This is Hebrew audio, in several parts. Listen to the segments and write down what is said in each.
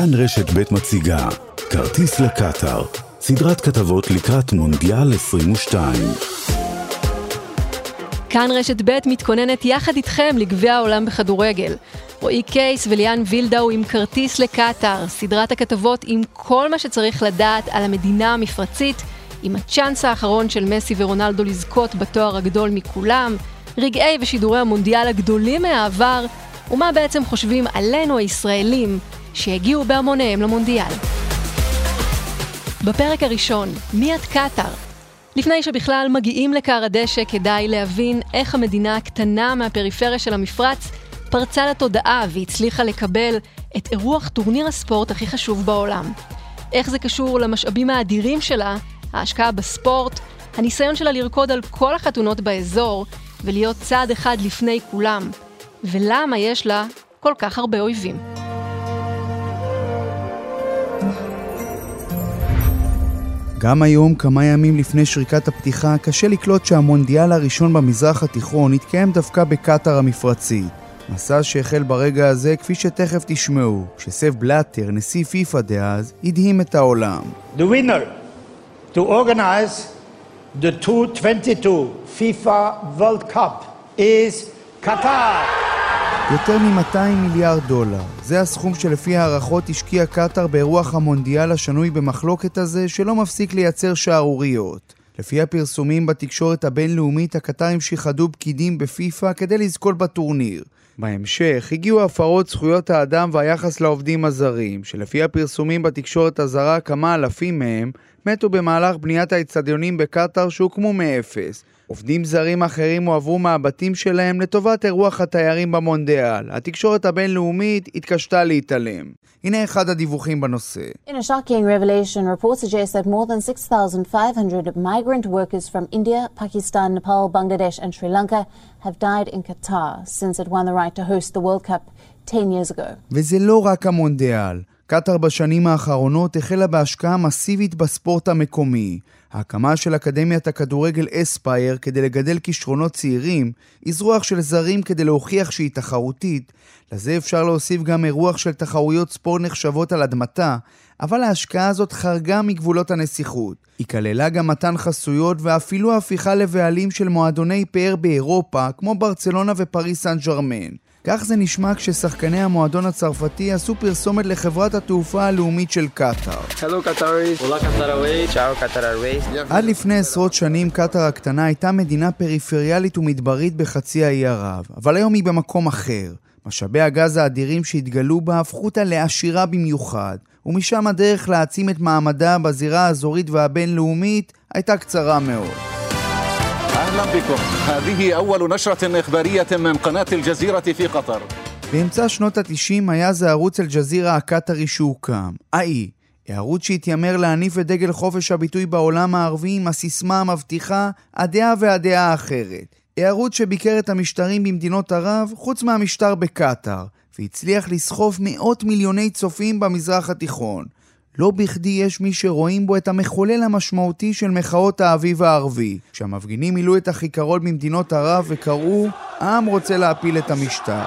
כאן רשת ב' מציגה כרטיס לקטאר, סדרת כתבות לקראת מונדיאל 22. כאן רשת ב' מתכוננת יחד איתכם לגביע העולם בכדורגל. רועי קייס וליאן וילדאו עם כרטיס לקטאר, סדרת הכתבות עם כל מה שצריך לדעת על המדינה המפרצית, עם הצ'אנס האחרון של מסי ורונלדו לזכות בתואר הגדול מכולם, רגעי ושידורי המונדיאל הגדולים מהעבר, ומה בעצם חושבים עלינו הישראלים שהגיעו בהמוניהם למונדיאל. בפרק הראשון, מי את קטאר? לפני שבכלל מגיעים לכר הדשא כדאי להבין איך המדינה הקטנה מהפריפריה של המפרץ פרצה לתודעה והצליחה לקבל את אירוח טורניר הספורט הכי חשוב בעולם. איך זה קשור למשאבים האדירים שלה, ההשקעה בספורט, הניסיון שלה לרקוד על כל החתונות באזור ולהיות צעד אחד לפני כולם, ולמה יש לה כל כך הרבה אויבים. גם היום, כמה ימים לפני שריקת הפתיחה, קשה לקלוט שהמונדיאל הראשון במזרח התיכון התקיים דווקא בקטאר המפרצית. מסע שהחל ברגע הזה, כפי שתכף תשמעו, כשסב בלאטר, נשיא פיפ"א דאז, הדהים את העולם. The winner to organize the 2022 FIFA World Cup is Qatar. יותר מ-200 מיליארד דולר. זה הסכום שלפי הערכות השקיע קטאר באירוח המונדיאל השנוי במחלוקת הזה, שלא מפסיק לייצר שערוריות. לפי הפרסומים בתקשורת הבינלאומית, הקטרים שיחדו פקידים בפיפ"א כדי לזכות בטורניר. בהמשך הגיעו הפרות זכויות האדם והיחס לעובדים הזרים, שלפי הפרסומים בתקשורת הזרה, כמה אלפים מהם מתו במהלך בניית האצטדיונים בקטאר שהוקמו מאפס. עובדים זרים אחרים הועברו מהבתים שלהם לטובת אירוח התיירים במונדיאל. התקשורת הבינלאומית התקשתה להתעלם. הנה אחד הדיווחים בנושא. In a shocking revelation, reports suggest that more than 6,500 migrant workers from India, Pakistan, Nepal, Bangladesh and Sri Lanka have died in Qatar since it won the right to host the World Cup 10 years ago. וזה לא רק המונדיאל. קטאר בשנים האחרונות החלה בהשקעה מסיבית בספורט המקומי. ההקמה של אקדמיית הכדורגל אספייר כדי לגדל כישרונות צעירים, אזרוח של זרים כדי להוכיח שהיא תחרותית, לזה אפשר להוסיף גם אירוח של תחרויות ספורט נחשבות על אדמתה, אבל ההשקעה הזאת חרגה מגבולות הנסיכות. היא כללה גם מתן חסויות ואפילו הפיכה לבעלים של מועדוני פאר באירופה, כמו ברצלונה ופריס סן ג'רמן. כך זה נשמע כששחקני המועדון הצרפתי עשו פרסומת לחברת התעופה הלאומית של קטאר. עד לפני עשרות שנים קטאר הקטנה הייתה מדינה פריפריאלית ומדברית בחצי האי ערב, אבל היום היא במקום אחר. משאבי הגז האדירים שהתגלו בה הפכו אותה לעשירה במיוחד, ומשם הדרך להעצים את מעמדה בזירה האזורית והבינלאומית הייתה קצרה מאוד. أهلا بكم هذه أول نشرة إخبارية من قناة الجزيرة في قطر באמצע שנות ה-90 היה זה ערוץ אל-ג'זירה הקטרי שהוקם, האי, הערוץ שהתיימר להניף את דגל חופש הביטוי בעולם הערבי עם הסיסמה המבטיחה הדעה והדעה האחרת. הערוץ שביקר את המשטרים במדינות ערב, חוץ מהמשטר בקטאר, והצליח לסחוף מאות מיליוני צופים במזרח התיכון. לא בכדי יש מי שרואים בו את המחולל המשמעותי של מחאות האביב הערבי, כשהמפגינים מילאו את הכיכרות במדינות ערב וקראו העם רוצה להפיל את המשטר.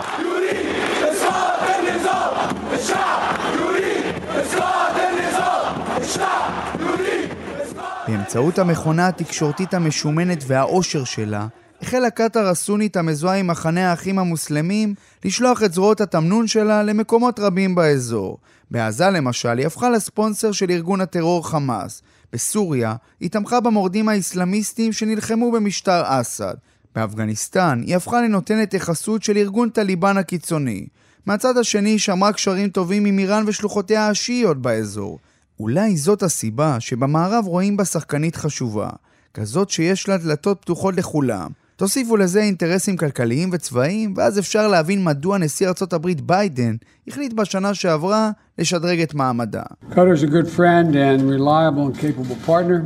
באמצעות המכונה התקשורתית המשומנת והעושר שלה, החלה קטאר הסונית המזוהה עם מחנה האחים המוסלמים לשלוח את זרועות התמנון שלה למקומות רבים באזור. בעזה למשל, היא הפכה לספונסר של ארגון הטרור חמאס. בסוריה, היא תמכה במורדים האסלאמיסטים שנלחמו במשטר אסד. באפגניסטן, היא הפכה לנותנת יחסות של ארגון טליבן הקיצוני. מהצד השני, שמרה קשרים טובים עם איראן ושלוחותיה השיעיות באזור. אולי זאת הסיבה שבמערב רואים בה שחקנית חשובה, כזאת שיש לה דלתות פתוחות לכולם. תוסיפו לזה אינטרסים כלכליים וצבאיים, ואז אפשר להבין מדוע נשיא ארצות הברית ביידן החליט בשנה שעברה לשדרג את מעמדה. Qatar is a good friend and reliable and capable partner,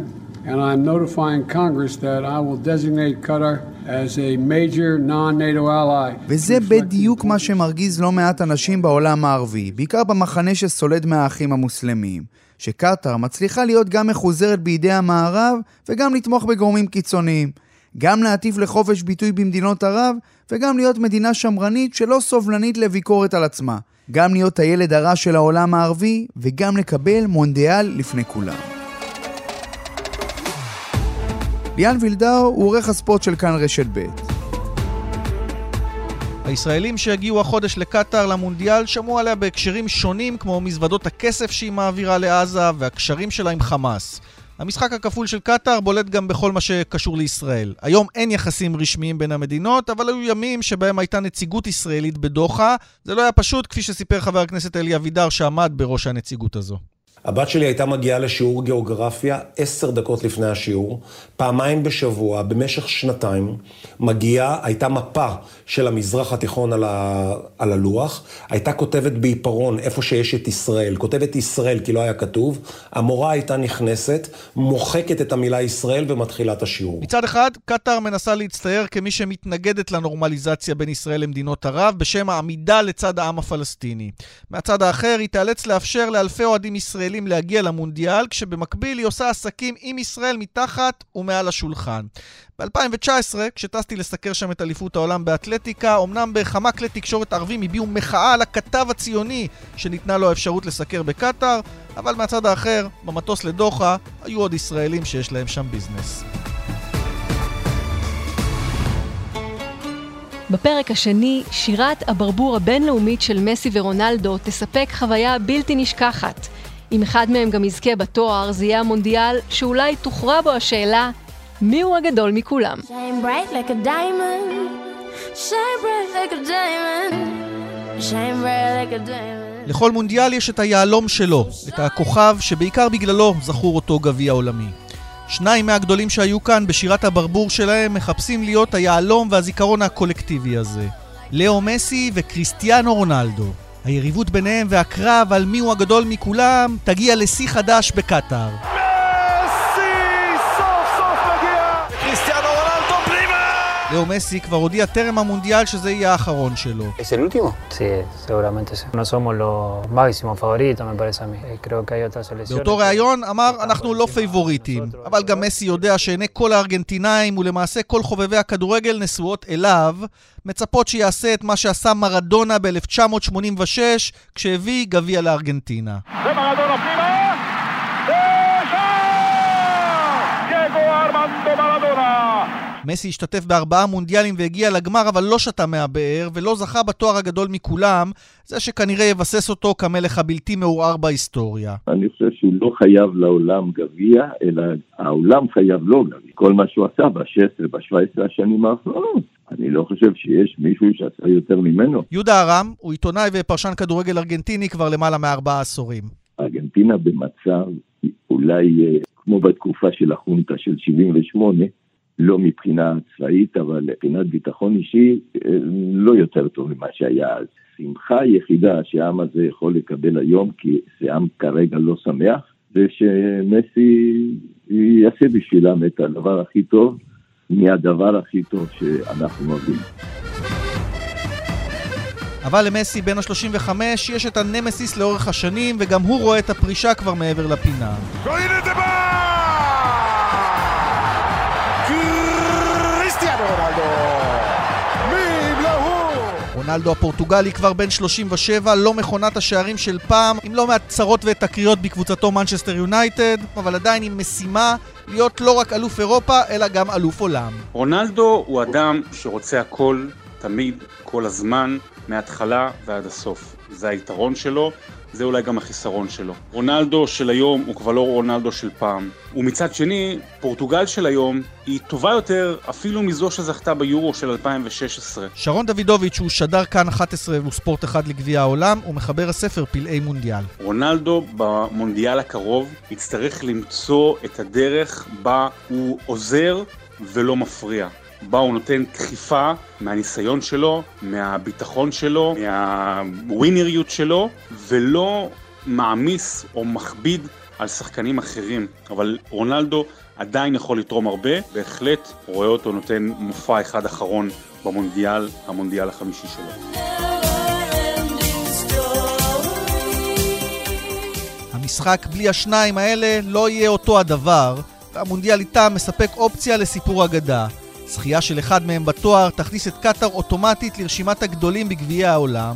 and I'm notifying Congress that I will designate Qatar as a major non-NATO ally. וזה בדיוק מה שמרגיז לא מעט אנשים בעולם הערבי, בעיקר במחנה שסולד מהאחים המוסלמים. שקטאר מצליחה להיות גם מחוזרת בידי המערב וגם לתמוך בגורמים קיצוניים. גם להטיף לחופש ביטוי במדינות ערב, וגם להיות מדינה שמרנית שלא סובלנית לביקורת על עצמה. גם להיות הילד הרע של העולם הערבי וגם לקבל מונדיאל לפני כולם. ליאן וילדאו הוא עורך הספורט של כאן רשת ב'. הישראלים שהגיעו החודש לקטאר למונדיאל שמעו עליה בהקשרים שונים כמו מזוודות הכסף שהיא מעבירה לעזה והקשרים שלה עם חמאס. המשחק הכפול של קטאר בולט גם בכל מה שקשור לישראל. היום אין יחסים רשמיים בין המדינות, אבל היו ימים שבהם הייתה נציגות ישראלית בדוחה. זה לא היה פשוט, כפי שסיפר חבר הכנסת אלי אבידר שעמד בראש הנציגות הזו. הבת שלי הייתה מגיעה לשיעור גיאוגרפיה עשר דקות לפני השיעור, פעמיים בשבוע, במשך שנתיים, מגיעה, הייתה מפה של המזרח התיכון על, ה, על הלוח, הייתה כותבת בעיפרון איפה שיש את ישראל, כותבת ישראל כי לא היה כתוב, המורה הייתה נכנסת, מוחקת את המילה ישראל ומתחילה את השיעור. מצד אחד, קטאר מנסה להצטייר כמי שמתנגדת לנורמליזציה בין ישראל למדינות ערב, בשם העמידה לצד העם הפלסטיני. מהצד האחר, היא תיאלץ לאפשר לאלפי אוהדים ישראלים ישראלים להגיע למונדיאל, כשבמקביל היא עושה עסקים עם ישראל מתחת ומעל השולחן. ב-2019, כשטסתי לסקר שם את אליפות העולם באתלטיקה, אמנם בכמה כלי תקשורת ערבים הביעו מחאה על הכתב הציוני שניתנה לו האפשרות לסקר בקטאר, אבל מהצד האחר, במטוס לדוחה, היו עוד ישראלים שיש להם שם ביזנס. בפרק השני, שירת הברבור הבינלאומית של מסי ורונלדו תספק חוויה בלתי נשכחת. אם אחד מהם גם יזכה בתואר, זה יהיה המונדיאל שאולי תוכרע בו השאלה מי הוא הגדול מכולם. לכל מונדיאל יש את היהלום שלו, את הכוכב שבעיקר בגללו זכור אותו גביע עולמי. שניים מהגדולים שהיו כאן בשירת הברבור שלהם מחפשים להיות היהלום והזיכרון הקולקטיבי הזה. לאו מסי וקריסטיאנו רונלדו. היריבות ביניהם והקרב על מיהו הגדול מכולם תגיע לשיא חדש בקטאר. לאו מסי כבר הודיע טרם המונדיאל שזה יהיה האחרון שלו. באותו ראיון אמר, אנחנו לא פייבוריטים, אבל גם מסי יודע שעיני כל הארגנטינאים ולמעשה כל חובבי הכדורגל נשואות אליו, מצפות שיעשה את מה שעשה מרדונה ב-1986, כשהביא גביע לארגנטינה. ומרדונה פנימה! מסי השתתף בארבעה מונדיאלים והגיע לגמר, אבל לא שתה מהבאר, ולא זכה בתואר הגדול מכולם, זה שכנראה יבסס אותו כמלך הבלתי מעורער בהיסטוריה. אני חושב שהוא לא חייב לעולם גביע, אלא העולם חייב לו גביע. כל מה שהוא עשה ב-16, ב-17 השנים האחרונות. אני לא חושב שיש מישהו שעשה יותר ממנו. יהודה ארם הוא עיתונאי ופרשן כדורגל ארגנטיני כבר למעלה מארבעה עשורים. ארגנטינה במצב אולי אה, כמו בתקופה של החונטה של 78, לא מבחינה צבאית, אבל מבחינת ביטחון אישי, אה, לא יותר טוב ממה שהיה אז. שמחה היחידה שהעם הזה יכול לקבל היום, כי זה עם כרגע לא שמח, זה שמסי יעשה בשבילם את הדבר הכי טוב, מהדבר הכי טוב שאנחנו אוהבים. אבל למסי בן ה-35 יש את הנמסיס לאורך השנים, וגם הוא רואה את הפרישה כבר מעבר לפינה. רונלדו הפורטוגלי כבר בן 37, לא מכונת השערים של פעם, עם לא מעט צרות ותקריות בקבוצתו מנצ'סטר יונייטד, אבל עדיין עם משימה להיות לא רק אלוף אירופה, אלא גם אלוף עולם. רונלדו הוא אדם שרוצה הכל, תמיד, כל הזמן, מההתחלה ועד הסוף. זה היתרון שלו, זה אולי גם החיסרון שלו. רונלדו של היום הוא כבר לא רונלדו של פעם. ומצד שני, פורטוגל של היום היא טובה יותר אפילו מזו שזכתה ביורו של 2016. שרון דוידוביץ' הוא שדר כאן 11 וספורט אחד לגביע העולם, ומחבר הספר פלאי מונדיאל. רונלדו במונדיאל הקרוב יצטרך למצוא את הדרך בה הוא עוזר ולא מפריע. בה הוא נותן דחיפה מהניסיון שלו, מהביטחון שלו, מהווינריות שלו, ולא מעמיס או מכביד על שחקנים אחרים. אבל רונלדו עדיין יכול לתרום הרבה, בהחלט רואה אותו נותן מופע אחד אחרון במונדיאל, המונדיאל החמישי שלו. המשחק בלי השניים האלה לא יהיה אותו הדבר, והמונדיאל איתם מספק אופציה לסיפור אגדה. זכייה של אחד מהם בתואר תכניס את קטאר אוטומטית לרשימת הגדולים בגביעי העולם,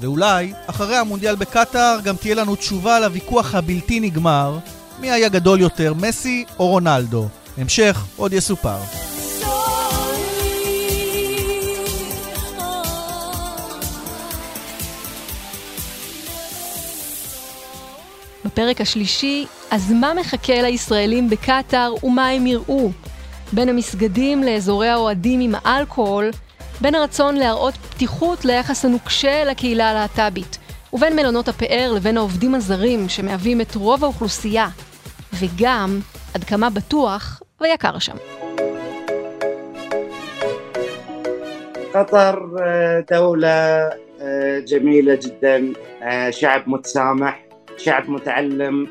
ואולי, אחרי המונדיאל בקטאר, גם תהיה לנו תשובה לוויכוח הבלתי נגמר, מי היה גדול יותר, מסי או רונלדו. המשך עוד יסופר. בפרק השלישי, אז מה מחכה לישראלים בקטאר ומה הם יראו? בין המסגדים לאזורי האוהדים עם האלכוהול, בין הרצון להראות פתיחות ליחס הנוקשה לקהילה הלהט"בית, ובין מלונות הפאר לבין העובדים הזרים שמהווים את רוב האוכלוסייה, וגם עד כמה בטוח ויקר שם. قطر دولة جميلة جدا شعب متسامح شعب متعلم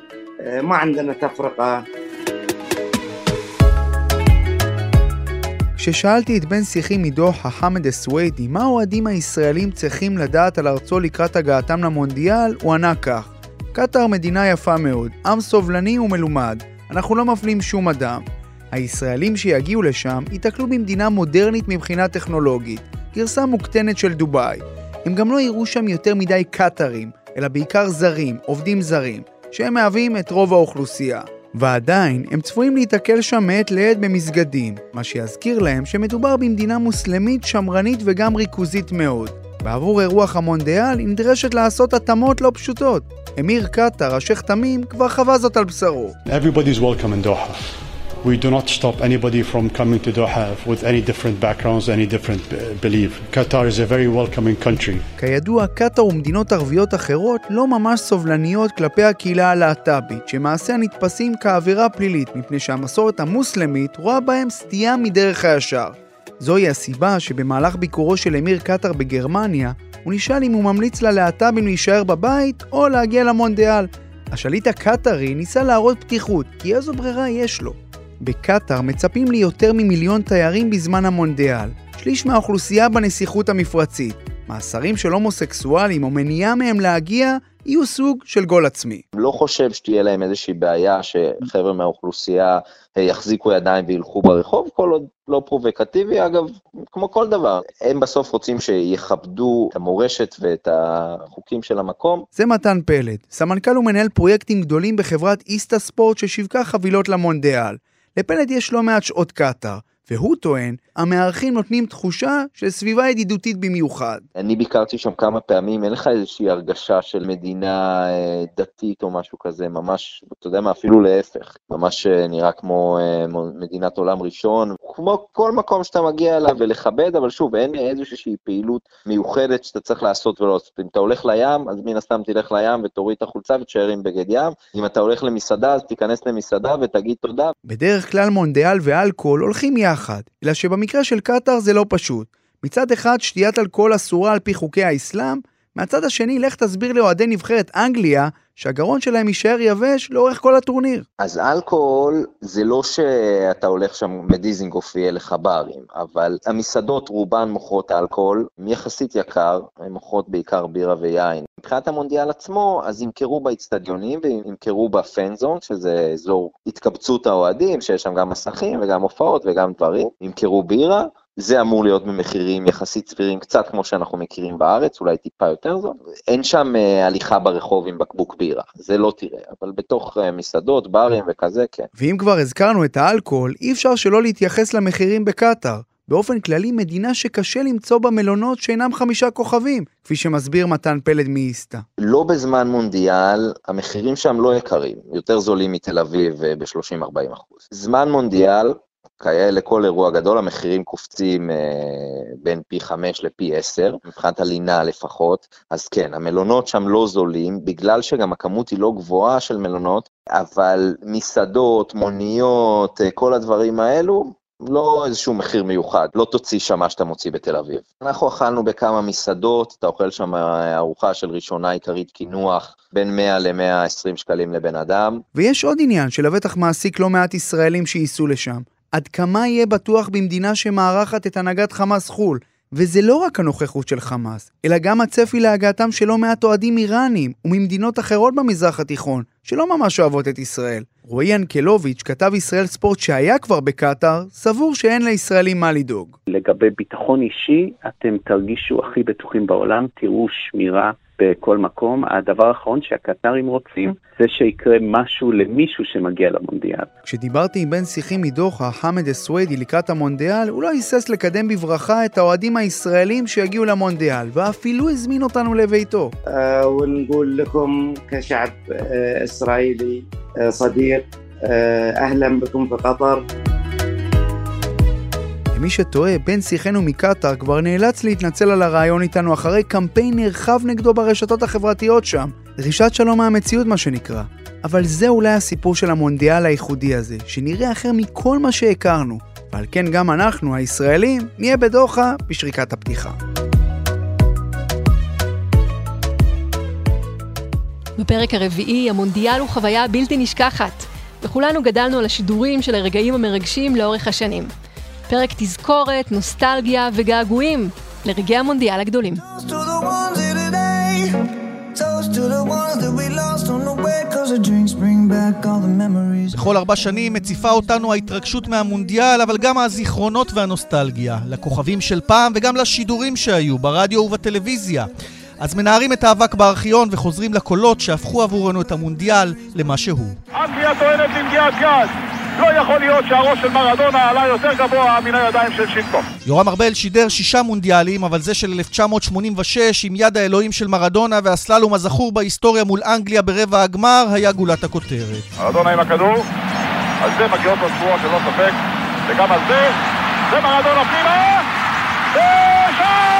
ما عندنا تفرقة כששאלתי את בן שיחי מדוחה, חמד א-סוויידי, מה האוהדים הישראלים צריכים לדעת על ארצו לקראת הגעתם למונדיאל, הוא ענה כך: קטאר מדינה יפה מאוד, עם סובלני ומלומד, אנחנו לא מפלים שום אדם. הישראלים שיגיעו לשם ייתקלו במדינה מודרנית מבחינה טכנולוגית, גרסה מוקטנת של דובאי. הם גם לא יראו שם יותר מדי קטארים, אלא בעיקר זרים, עובדים זרים, שהם מהווים את רוב האוכלוסייה. ועדיין, הם צפויים להיתקל שם מעת לעת במסגדים, מה שיזכיר להם שמדובר במדינה מוסלמית, שמרנית וגם ריכוזית מאוד. בעבור אירוח המונדיאל נדרשת לעשות התאמות לא פשוטות. אמיר קטאר, השייח' תמים, כבר חווה זאת על בשרו. Everybody's welcome in Doha. We do not stop anybody from coming to Doha with any different backgrounds, any different belief. Qatar is a very welcoming country. כידוע, קטאר ומדינות ערביות אחרות לא ממש סובלניות כלפי הקהילה הלהט"בית, שמעשיה נתפסים כעבירה פלילית, מפני שהמסורת המוסלמית רואה בהם סטייה מדרך הישר. זוהי הסיבה שבמהלך ביקורו של אמיר קטאר בגרמניה, הוא נשאל אם הוא ממליץ ללהט"בים להישאר בבית או להגיע למונדיאל. השליט הקטארי ניסה להראות פתיחות, כי איזו ברירה יש לו. בקטאר מצפים ליותר ממיליון תיירים בזמן המונדיאל, שליש מהאוכלוסייה בנסיכות המפרצית. מאסרים של הומוסקסואלים או מניעה מהם להגיע יהיו סוג של גול עצמי. לא חושב שתהיה להם איזושהי בעיה שחבר'ה מהאוכלוסייה יחזיקו ידיים וילכו ברחוב, כל עוד לא פרובוקטיבי, אגב, כמו כל דבר. הם בסוף רוצים שיכבדו את המורשת ואת החוקים של המקום. זה מתן פלד, סמנכ"ל ומנהל פרויקטים גדולים בחברת איסטה ספורט ששיווקה חבילות למונדיאל. לפלד יש לא מעט שעות קטאר, והוא טוען, המארחים נותנים תחושה של סביבה ידידותית במיוחד. אני ביקרתי שם כמה פעמים, אין לך איזושהי הרגשה של מדינה אה, דתית או משהו כזה, ממש, אתה יודע מה, אפילו להפך, ממש אה, נראה כמו אה, מדינת עולם ראשון, כמו כל מקום שאתה מגיע אליו ולכבד, אבל שוב, אין איזושהי פעילות מיוחדת שאתה צריך לעשות ולא לעשות. אם אתה הולך לים, אז מן הסתם תלך לים ותוריד את החולצה ותשאר עם בגד ים, אם אתה הולך למסעדה, אז תיכנס למסעדה ותגיד תודה. בדרך כלל מונדיאל ואלכוהול הולכים יחד, אלא שבמקרה של קטאר זה לא פשוט. מצד אחד שתיית אלכוהול אסורה על פי חוקי האסלאם, מהצד השני לך תסביר לאוהדי נבחרת אנגליה שהגרון שלהם יישאר יבש לאורך כל הטורניר. אז אלכוהול זה לא שאתה הולך שם בדיזינגוף ויהיה לך ברים, אבל המסעדות רובן מוכרות אלכוהול, יחסית יקר, הן מוכרות בעיקר בירה ויין. מבחינת המונדיאל עצמו, אז ימכרו באיצטדיונים וימכרו בפנזון, שזה אזור התקבצות האוהדים, שיש שם גם מסכים וגם הופעות וגם דברים, ימכרו בירה. זה אמור להיות במחירים יחסית סבירים, קצת כמו שאנחנו מכירים בארץ, אולי טיפה יותר זול. אין שם uh, הליכה ברחוב עם בקבוק בירה, זה לא תראה, אבל בתוך uh, מסעדות, ברים וכזה, כן. ואם כבר הזכרנו את האלכוהול, אי אפשר שלא להתייחס למחירים בקטאר. באופן כללי, מדינה שקשה למצוא בה מלונות שאינם חמישה כוכבים, כפי שמסביר מתן פלד מאיסתא. לא בזמן מונדיאל, המחירים שם לא יקרים, יותר זולים מתל אביב אה, ב-30-40 אחוז. זמן מונדיאל, כיאה לכל אירוע גדול, המחירים קופצים אה, בין פי 5 לפי 10, מבחינת הלינה לפחות, אז כן, המלונות שם לא זולים, בגלל שגם הכמות היא לא גבוהה של מלונות, אבל מסעדות, מוניות, אה, כל הדברים האלו, לא איזשהו מחיר מיוחד, לא תוציא שם מה שאתה מוציא בתל אביב. אנחנו אכלנו בכמה מסעדות, אתה אוכל שם ארוחה של ראשונה עיקרית קינוח, בין 100 ל-120 שקלים לבן אדם. ויש עוד עניין שלבטח מעסיק לא מעט ישראלים שייסעו לשם. עד כמה יהיה בטוח במדינה שמארחת את הנהגת חמאס חו"ל? וזה לא רק הנוכחות של חמאס, אלא גם הצפי להגעתם של לא מעט אוהדים איראנים וממדינות אחרות במזרח התיכון, שלא ממש אוהבות את ישראל. רועי ינקלוביץ', כתב ישראל ספורט שהיה כבר בקטאר, סבור שאין לישראלים מה לדאוג. לגבי ביטחון אישי, אתם תרגישו הכי בטוחים בעולם, תראו שמירה בכל מקום. הדבר האחרון שהקטרים רוצים זה שיקרה משהו למישהו שמגיע למונדיאל. כשדיברתי עם בן שיחי מדוחה, חמד א-סווידי, לקראת המונדיאל, הוא לא היסס לקדם בברכה את האוהדים הישראלים שיגיעו למונדיאל, ואפילו הזמין אותנו לביתו. אה, ונقول לכם כשעב אה, ישראלי, אה, صديق, אהלן בכם בקטר. למי שטועה, בן שיחנו מקטאר כבר נאלץ להתנצל על הרעיון איתנו אחרי קמפיין נרחב נגדו ברשתות החברתיות שם. דרישת שלום מהמציאות מה שנקרא. אבל זה אולי הסיפור של המונדיאל הייחודי הזה, שנראה אחר מכל מה שהכרנו. ועל כן גם אנחנו, הישראלים, נהיה בדוחה בשריקת הפתיחה. בפרק הרביעי, המונדיאל הוא חוויה בלתי נשכחת, וכולנו גדלנו על השידורים של הרגעים המרגשים לאורך השנים. פרק תזכורת, נוסטלגיה וגעגועים לרגעי המונדיאל הגדולים. בכל ארבע שנים מציפה אותנו ההתרגשות מהמונדיאל, אבל גם הזיכרונות והנוסטלגיה, לכוכבים של פעם וגם לשידורים שהיו ברדיו ובטלוויזיה. אז מנערים את האבק בארכיון וחוזרים לקולות שהפכו עבורנו את המונדיאל למה שהוא. אנגליה טוענת לנגיעת גז לא יכול להיות שהראש של מרדונה עלה יותר גבוה מן הידיים של שינטון. יורם ארבל שידר שישה מונדיאלים, אבל זה של 1986 עם יד האלוהים של מרדונה והסללום הזכור בהיסטוריה מול אנגליה ברבע הגמר היה גולת הכותרת. מרדונה עם הכדור, על זה מגיעות התבואות ללא ספק, וגם על זה, זה מרדונה פנימה, ושער!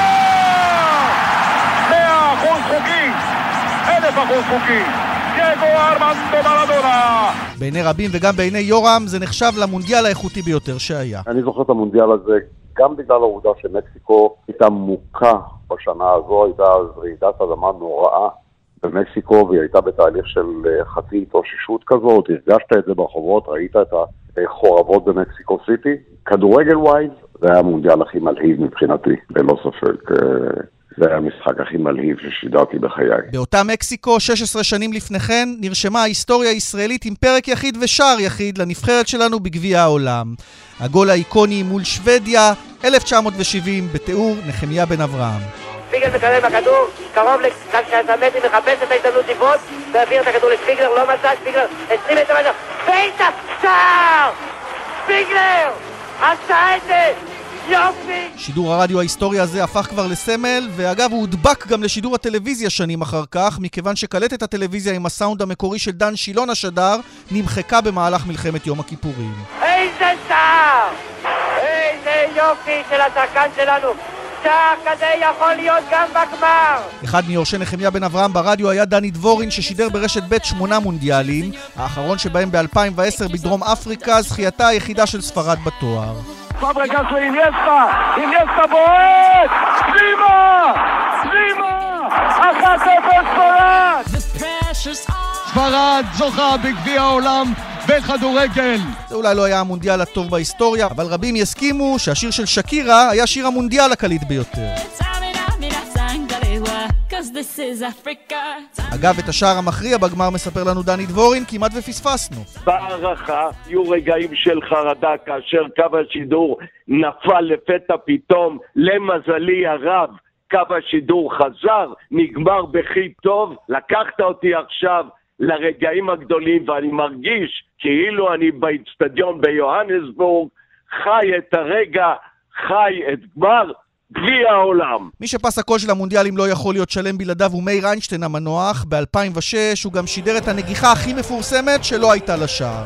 מאה אחוז חוקי, אלף אחוז חוקי. בעיני רבים וגם בעיני יורם זה נחשב למונדיאל האיכותי ביותר שהיה. אני זוכר את המונדיאל הזה גם בגלל העובדה שמקסיקו הייתה מוכה בשנה הזו, הייתה אז רעידת אדמה נוראה במקסיקו והיא הייתה בתהליך של חצי התאוששות כזאת, הרגשת את זה ברחובות, ראית את החורבות במקסיקו סיטי. כדורגל ווייז זה היה המונדיאל הכי מלהיב מבחינתי, ללא ספק. זה היה המשחק הכי מלהיב ששידרתי בחיי. באותה מקסיקו, 16 שנים לפני כן, נרשמה ההיסטוריה הישראלית עם פרק יחיד ושער יחיד לנבחרת שלנו בגביע העולם. הגול האיקוני מול שוודיה, 1970, בתיאור נחמיה בן אברהם. שפיגל מקבל בכדור, קרוב ל-19 מטרים, מחפש את ההזדמנות לבעוט, והעביר את הכדור לשפיגלר, לא מצא, שפיגלר 20 מטר מטר, בעיטה, שער! שפיגלר! עשה את זה! יופי! שידור הרדיו ההיסטורי הזה הפך כבר לסמל, ואגב הוא הודבק גם לשידור הטלוויזיה שנים אחר כך, מכיוון שקלטת הטלוויזיה עם הסאונד המקורי של דן שילון השדר, נמחקה במהלך מלחמת יום הכיפורים. איזה שער! איזה יופי של השחקן שלנו! שער כזה יכול להיות גם בגמר! אחד מיורשי נחמיה בן אברהם ברדיו היה דני דבורין ששידר ברשת ב' שמונה מונדיאלים, האחרון שבהם ב-2010 בדרום אפריקה, זכייתה היחידה של ספרד בתואר. פאברגס לאיניאסטה, איניאסטה בועט! פנימה! פנימה! 1-0 ספרד! ספרד זוכה בגביע העולם בכדורגל. זה אולי לא היה המונדיאל הטוב בהיסטוריה, אבל רבים יסכימו שהשיר של שקירה היה שיר המונדיאל הקליט ביותר. אגב, את השער המכריע בגמר מספר לנו דני דבורין, כמעט ופספסנו. בהערכה יהיו רגעים של חרדה כאשר קו השידור נפל לפתע פתאום, למזלי הרב. קו השידור חזר, נגמר בכי טוב, לקחת אותי עכשיו לרגעים הגדולים ואני מרגיש כאילו אני באיצטדיון ביוהנסבורג, חי את הרגע, חי את גמר גביע העולם. מי שפס הקול של המונדיאלים לא יכול להיות שלם בלעדיו הוא מאיר איינשטיין המנוח. ב-2006 הוא גם שידר את הנגיחה הכי מפורסמת שלא הייתה לשער.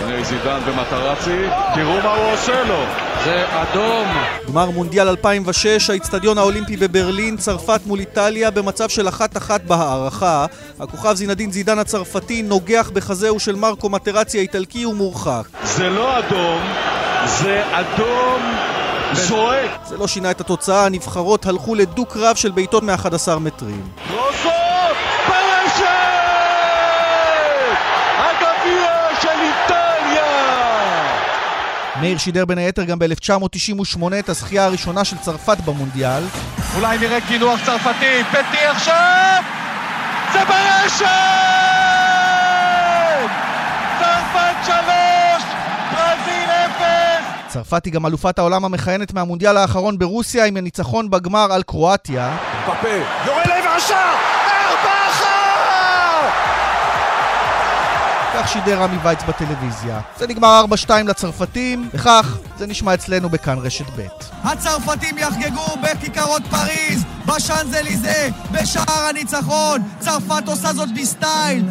הנה זידן במטרצי, תראו מה הוא עושה לו, זה אדום. גמר מונדיאל 2006, האיצטדיון האולימפי בברלין, צרפת מול איטליה במצב של אחת-אחת בהערכה. הכוכב זינדין זידן הצרפתי נוגח בחזהו של מרקו מטרצי האיטלקי ומורחק. זה לא אדום, זה אדום זועק. זה לא שינה את התוצאה, הנבחרות הלכו לדו-קרב של בעיטות מ-11 מטרים. רוזות! ברשת! הגביע של איטליה! מאיר שידר בין היתר גם ב-1998 את הזכייה הראשונה של צרפת במונדיאל. אולי נראה קינוח צרפתי, פטי עכשיו! זה ברשת! צרפת היא גם אלופת העולם המכהנת מהמונדיאל האחרון ברוסיה עם הניצחון בגמר על קרואטיה. פפה, יורה לעבר השער! ארבע אחת! כך שידר רמי וייץ בטלוויזיה. זה נגמר 4-2 לצרפתים, וכך זה נשמע אצלנו בכאן רשת ב'. הצרפתים יחגגו בכיכרות פריז, בשאנזליזה, בשער הניצחון. צרפת עושה זאת בסטייל.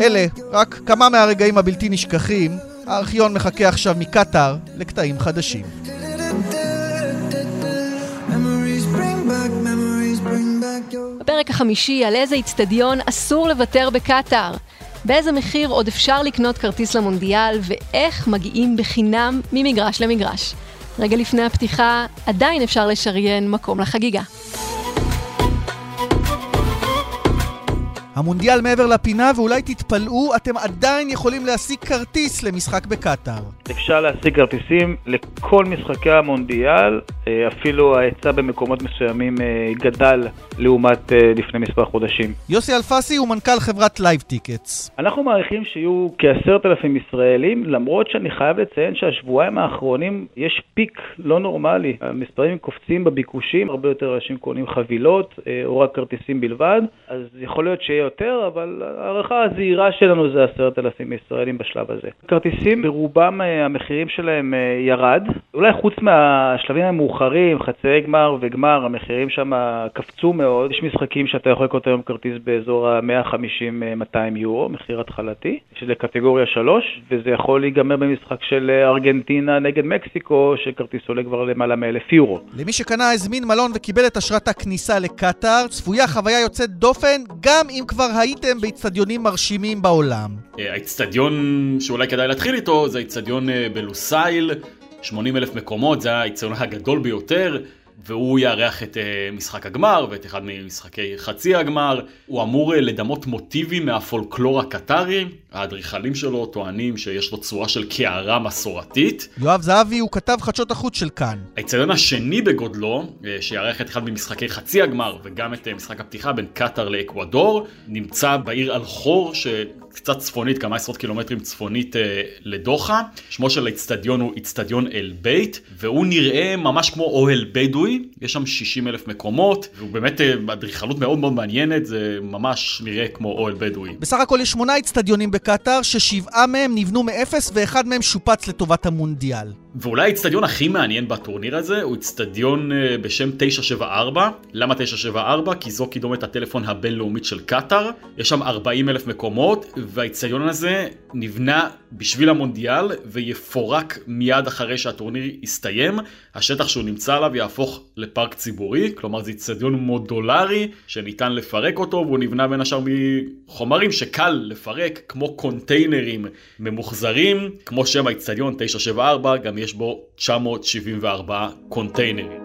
אלה רק כמה מהרגעים הבלתי נשכחים. הארכיון מחכה עכשיו מקטאר לקטעים חדשים. בפרק החמישי על איזה איצטדיון אסור לוותר בקטאר. באיזה מחיר עוד אפשר לקנות כרטיס למונדיאל, ואיך מגיעים בחינם ממגרש למגרש. רגע לפני הפתיחה, עדיין אפשר לשריין מקום לחגיגה. המונדיאל מעבר לפינה, ואולי תתפלאו, אתם עדיין יכולים להשיג כרטיס למשחק בקטאר. אפשר להשיג כרטיסים לכל משחקי המונדיאל, אה, אפילו ההיצע במקומות מסוימים אה, גדל לעומת אה, לפני מספר חודשים. יוסי אלפסי הוא מנכ"ל חברת Live Tickets. אנחנו מעריכים שיהיו כעשרת אלפים ישראלים, למרות שאני חייב לציין שהשבועיים האחרונים יש peak לא נורמלי. המספרים קופצים בביקושים, הרבה יותר אנשים קונים חבילות או רק כרטיסים בלבד, אז יכול להיות שיהיה יותר, אבל ההערכה הזהירה שלנו זה עשרת אלפים ישראלים בשלב הזה. כרטיסים ברובם המחירים שלהם ירד, אולי חוץ מהשלבים המאוחרים, חצאי גמר וגמר, המחירים שם קפצו מאוד. יש משחקים שאתה יכול לקנות היום כרטיס באזור ה-150-200 יורו, מחיר התחלתי, שזה קטגוריה 3, וזה יכול להיגמר במשחק של ארגנטינה נגד מקסיקו, שכרטיס עולה כבר למעלה מ-1,000 יורו. למי שקנה, הזמין מלון וקיבל את אשרת הכניסה לקטאר, צפויה חוויה יוצאת דופן, גם אם כבר הייתם באיצטדיונים מרשימים בעולם. האיצטדיון שאולי כדאי להתחיל איתו זה האיצטדיון בלוסייל, 80 אלף מקומות, זה האיצטדיון הגדול ביותר. והוא יארח את uh, משחק הגמר ואת אחד ממשחקי חצי הגמר. הוא אמור uh, לדמות מוטיבים מהפולקלור הקטרי. האדריכלים שלו טוענים שיש לו צורה של קערה מסורתית. יואב זהבי הוא כתב חדשות החוץ של כאן. האיצטדיון השני בגודלו, uh, שיארח את אחד ממשחקי חצי הגמר וגם את משחק הפתיחה בין קטאר לאקוודור, נמצא בעיר אלחור ש... קצת צפונית, כמה עשרות קילומטרים צפונית אה, לדוחה. שמו של האיצטדיון הוא איצטדיון אל בית, והוא נראה ממש כמו אוהל בדואי, יש שם 60 אלף מקומות, והוא באמת אה, אדריכלות מאוד מאוד מעניינת, זה ממש נראה כמו אוהל בדואי. בסך הכל יש שמונה איצטדיונים בקטאר, ששבעה מהם נבנו מאפס ואחד מהם שופץ לטובת המונדיאל. ואולי האיצטדיון הכי מעניין בטורניר הזה הוא איצטדיון אה, בשם 974. למה 974? כי זו קידומת הטלפון הבינלאומית של קטאר. יש שם 40 אלף מקומות, והאיצטדיון הזה נבנה בשביל המונדיאל ויפורק מיד אחרי שהטורניר יסתיים. השטח שהוא נמצא עליו יהפוך לפארק ציבורי, כלומר זה איצטדיון מודולרי שניתן לפרק אותו, והוא נבנה בין השאר מחומרים שקל לפרק, כמו קונטיינרים ממוחזרים, כמו שם האיצטדיון 974, גם יש בו 974 קונטיינרים.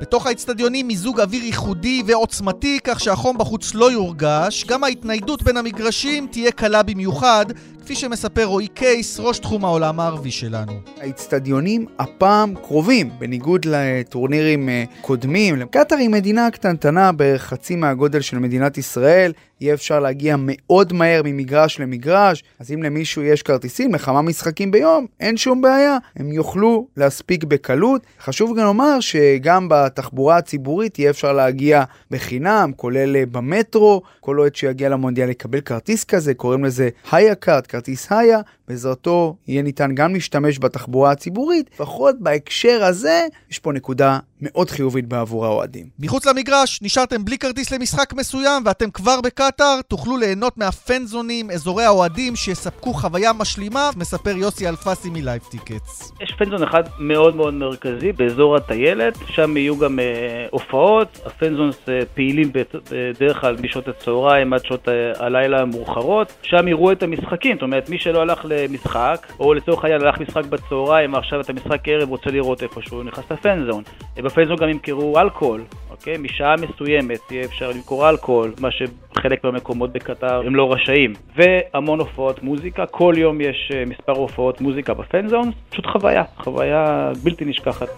בתוך האצטדיונים מיזוג אוויר ייחודי ועוצמתי כך שהחום בחוץ לא יורגש, גם ההתניידות בין המגרשים תהיה קלה במיוחד, כפי שמספר רועי קייס, ראש תחום העולם הערבי שלנו. האצטדיונים הפעם קרובים, בניגוד לטורנירים קודמים. קטאר היא מדינה קטנטנה, בערך חצי מהגודל של מדינת ישראל, יהיה אפשר להגיע מאוד מהר ממגרש למגרש, אז אם למישהו יש כרטיסים לכמה משחקים ביום, אין שום בעיה, הם יוכלו להספיק בקלות. חשוב גם לומר שגם בתחבורה הציבורית יהיה אפשר להגיע בחינם, כולל במטרו, כל אוהד שיגיע למונדיאל יקבל כרטיס כזה, קוראים לזה היה קארט, כרטיס היה, בעזרתו יהיה ניתן גם להשתמש בתחבורה הציבורית, לפחות בהקשר הזה, יש פה נקודה מאוד חיובית בעבור האוהדים. מחוץ למגרש, נשארתם בלי כרטיס למשחק מסוים ואתם כבר בקטאר, תוכלו ליהנות מה-fan zone-ים, אזורי האוהדים שיספקו חוויה משלימה, מספר יוסי אלפסי מלייב טיקטס. יש fan zone אחד מאוד מאוד מרכזי באזור הטיילת, שם יהיו גם אה, הופעות, ה-fan zones אה, פעילים בדרך כלל משעות הצהריים עד שעות אה, הלילה המאוחרות, שם יראו את המשחקים, זאת אומרת מי שלא הלך למשחק, או לצורך העניין הלך משחק בצהריים ועכשיו את המשחק ערב רוצה לראות איפשהו, נכנס ל-fan zone. בפייסבוק גם ימכרו אלכוהול, אוקיי? משעה מסוימת יהיה אפשר למכור אלכוהול, מה שחלק מהמקומות בקטר הם לא רשאים. והמון הופעות מוזיקה, כל יום יש מספר הופעות מוזיקה בפנזון, פשוט חוויה, חוויה בלתי נשכחת.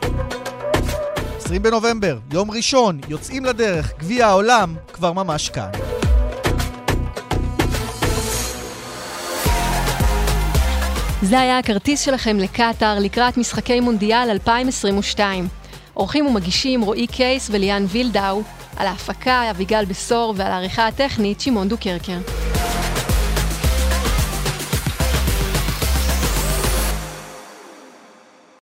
20 בנובמבר, יום ראשון, יוצאים לדרך, גביע העולם כבר ממש כאן. זה היה הכרטיס שלכם לקטאר לקראת משחקי מונדיאל 2022. עורכים ומגישים רועי קייס וליאן וילדאו, על ההפקה אביגל בשור ועל העריכה הטכנית שמעון דוקרקר.